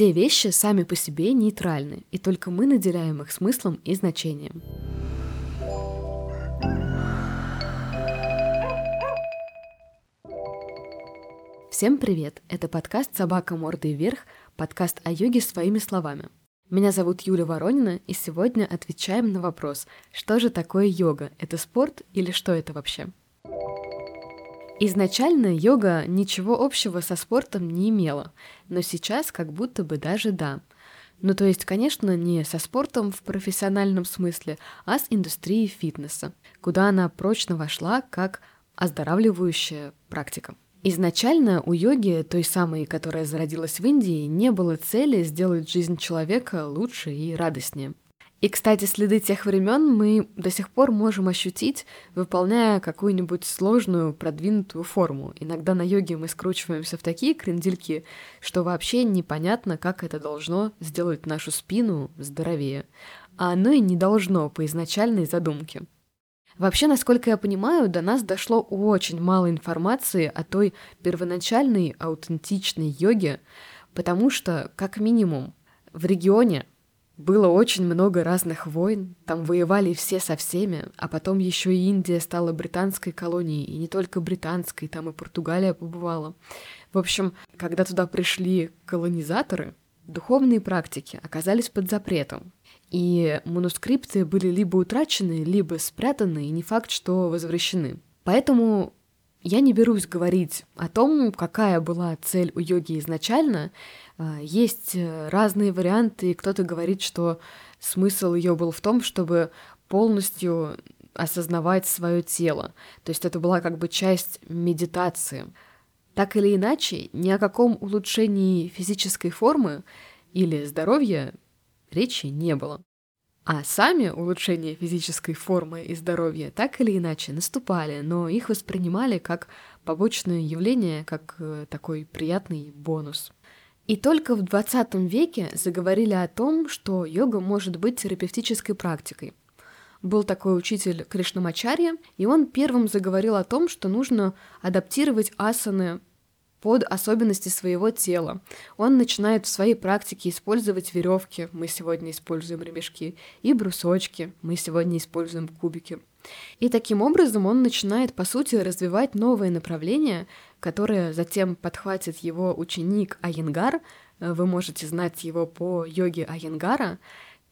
Все вещи сами по себе нейтральны, и только мы наделяем их смыслом и значением. Всем привет! Это подкаст «Собака мордой вверх», подкаст о йоге своими словами. Меня зовут Юля Воронина, и сегодня отвечаем на вопрос, что же такое йога? Это спорт или что это вообще? Изначально йога ничего общего со спортом не имела, но сейчас как будто бы даже да. Ну то есть, конечно, не со спортом в профессиональном смысле, а с индустрией фитнеса, куда она прочно вошла как оздоравливающая практика. Изначально у йоги, той самой, которая зародилась в Индии, не было цели сделать жизнь человека лучше и радостнее. И, кстати, следы тех времен мы до сих пор можем ощутить, выполняя какую-нибудь сложную, продвинутую форму. Иногда на йоге мы скручиваемся в такие крендельки, что вообще непонятно, как это должно сделать нашу спину здоровее. А оно и не должно по изначальной задумке. Вообще, насколько я понимаю, до нас дошло очень мало информации о той первоначальной аутентичной йоге, потому что, как минимум, в регионе было очень много разных войн, там воевали все со всеми, а потом еще и Индия стала британской колонией, и не только британской, там и Португалия побывала. В общем, когда туда пришли колонизаторы, духовные практики оказались под запретом, и манускрипты были либо утрачены, либо спрятаны, и не факт, что возвращены. Поэтому я не берусь говорить о том, какая была цель у йоги изначально. А, есть э, разные варианты, и кто-то говорит, что смысл ее был в том, чтобы полностью осознавать свое тело. То есть это была как бы часть медитации. Так или иначе, ни о каком улучшении физической формы или здоровья речи не было. А сами улучшения физической формы и здоровья так или иначе наступали, но их воспринимали как побочное явление, как э, такой приятный бонус. И только в 20 веке заговорили о том, что йога может быть терапевтической практикой. Был такой учитель Кришнамачарья, и он первым заговорил о том, что нужно адаптировать асаны под особенности своего тела. Он начинает в своей практике использовать веревки, мы сегодня используем ремешки, и брусочки, мы сегодня используем кубики. И таким образом он начинает, по сути, развивать новые направления, которые затем подхватит его ученик Айенгар, вы можете знать его по йоге Айенгара,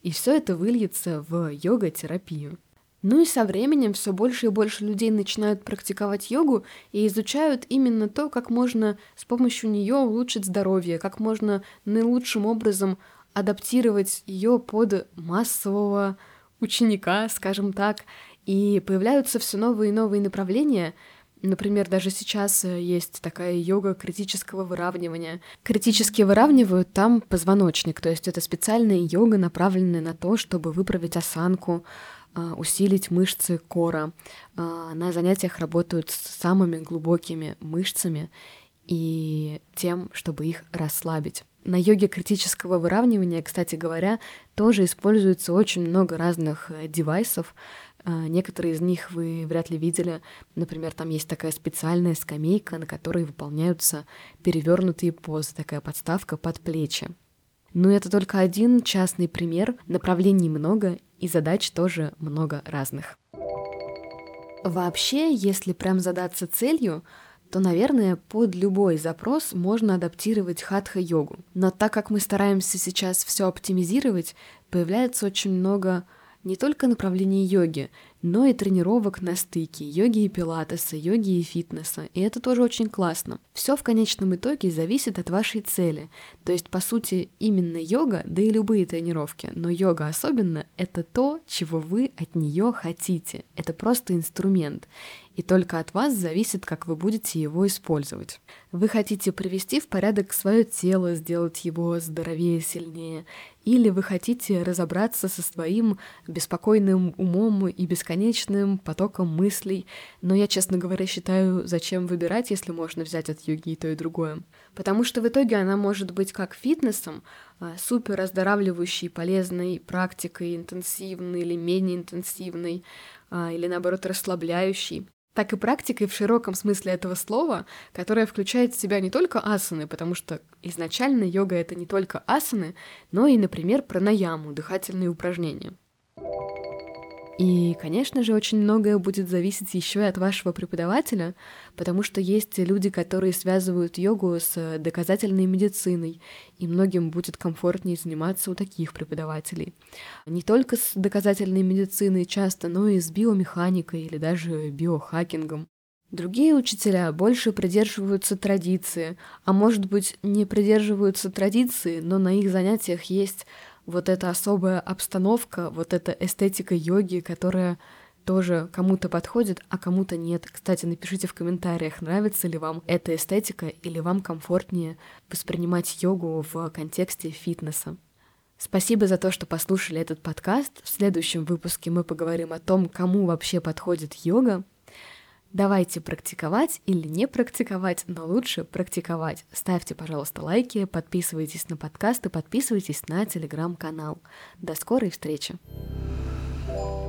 и все это выльется в йога-терапию. Ну и со временем все больше и больше людей начинают практиковать йогу и изучают именно то, как можно с помощью нее улучшить здоровье, как можно наилучшим образом адаптировать ее под массового ученика, скажем так. И появляются все новые и новые направления. Например, даже сейчас есть такая йога критического выравнивания. Критически выравнивают там позвоночник, то есть это специальная йога, направленная на то, чтобы выправить осанку, усилить мышцы кора. А, на занятиях работают с самыми глубокими мышцами и тем, чтобы их расслабить. На йоге критического выравнивания, кстати говоря, тоже используется очень много разных э, девайсов. А, некоторые из них вы вряд ли видели. Например, там есть такая специальная скамейка, на которой выполняются перевернутые позы, такая подставка под плечи. Но это только один частный пример, направлений много и задач тоже много разных. Вообще, если прям задаться целью, то, наверное, под любой запрос можно адаптировать хатха-йогу. Но так как мы стараемся сейчас все оптимизировать, появляется очень много не только направлений йоги, но и тренировок на стыке йоги и пилатеса, йоги и фитнеса. И это тоже очень классно. Все в конечном итоге зависит от вашей цели. То есть, по сути, именно йога, да и любые тренировки, но йога особенно, это то, чего вы от нее хотите. Это просто инструмент и только от вас зависит, как вы будете его использовать. Вы хотите привести в порядок свое тело, сделать его здоровее, сильнее, или вы хотите разобраться со своим беспокойным умом и бесконечным потоком мыслей, но я, честно говоря, считаю, зачем выбирать, если можно взять от йоги и то, и другое. Потому что в итоге она может быть как фитнесом, а, супер оздоравливающей, полезной практикой, интенсивной или менее интенсивной, а, или наоборот расслабляющей так и практикой в широком смысле этого слова, которая включает в себя не только асаны, потому что изначально йога — это не только асаны, но и, например, пранаяму, дыхательные упражнения. И, конечно же, очень многое будет зависеть еще и от вашего преподавателя, потому что есть люди, которые связывают йогу с доказательной медициной, и многим будет комфортнее заниматься у таких преподавателей. Не только с доказательной медициной часто, но и с биомеханикой или даже биохакингом. Другие учителя больше придерживаются традиции, а может быть не придерживаются традиции, но на их занятиях есть вот эта особая обстановка, вот эта эстетика йоги, которая тоже кому-то подходит, а кому-то нет. Кстати, напишите в комментариях, нравится ли вам эта эстетика или вам комфортнее воспринимать йогу в контексте фитнеса. Спасибо за то, что послушали этот подкаст. В следующем выпуске мы поговорим о том, кому вообще подходит йога. Давайте практиковать или не практиковать, но лучше практиковать. Ставьте, пожалуйста, лайки, подписывайтесь на подкаст и подписывайтесь на телеграм-канал. До скорой встречи! thank you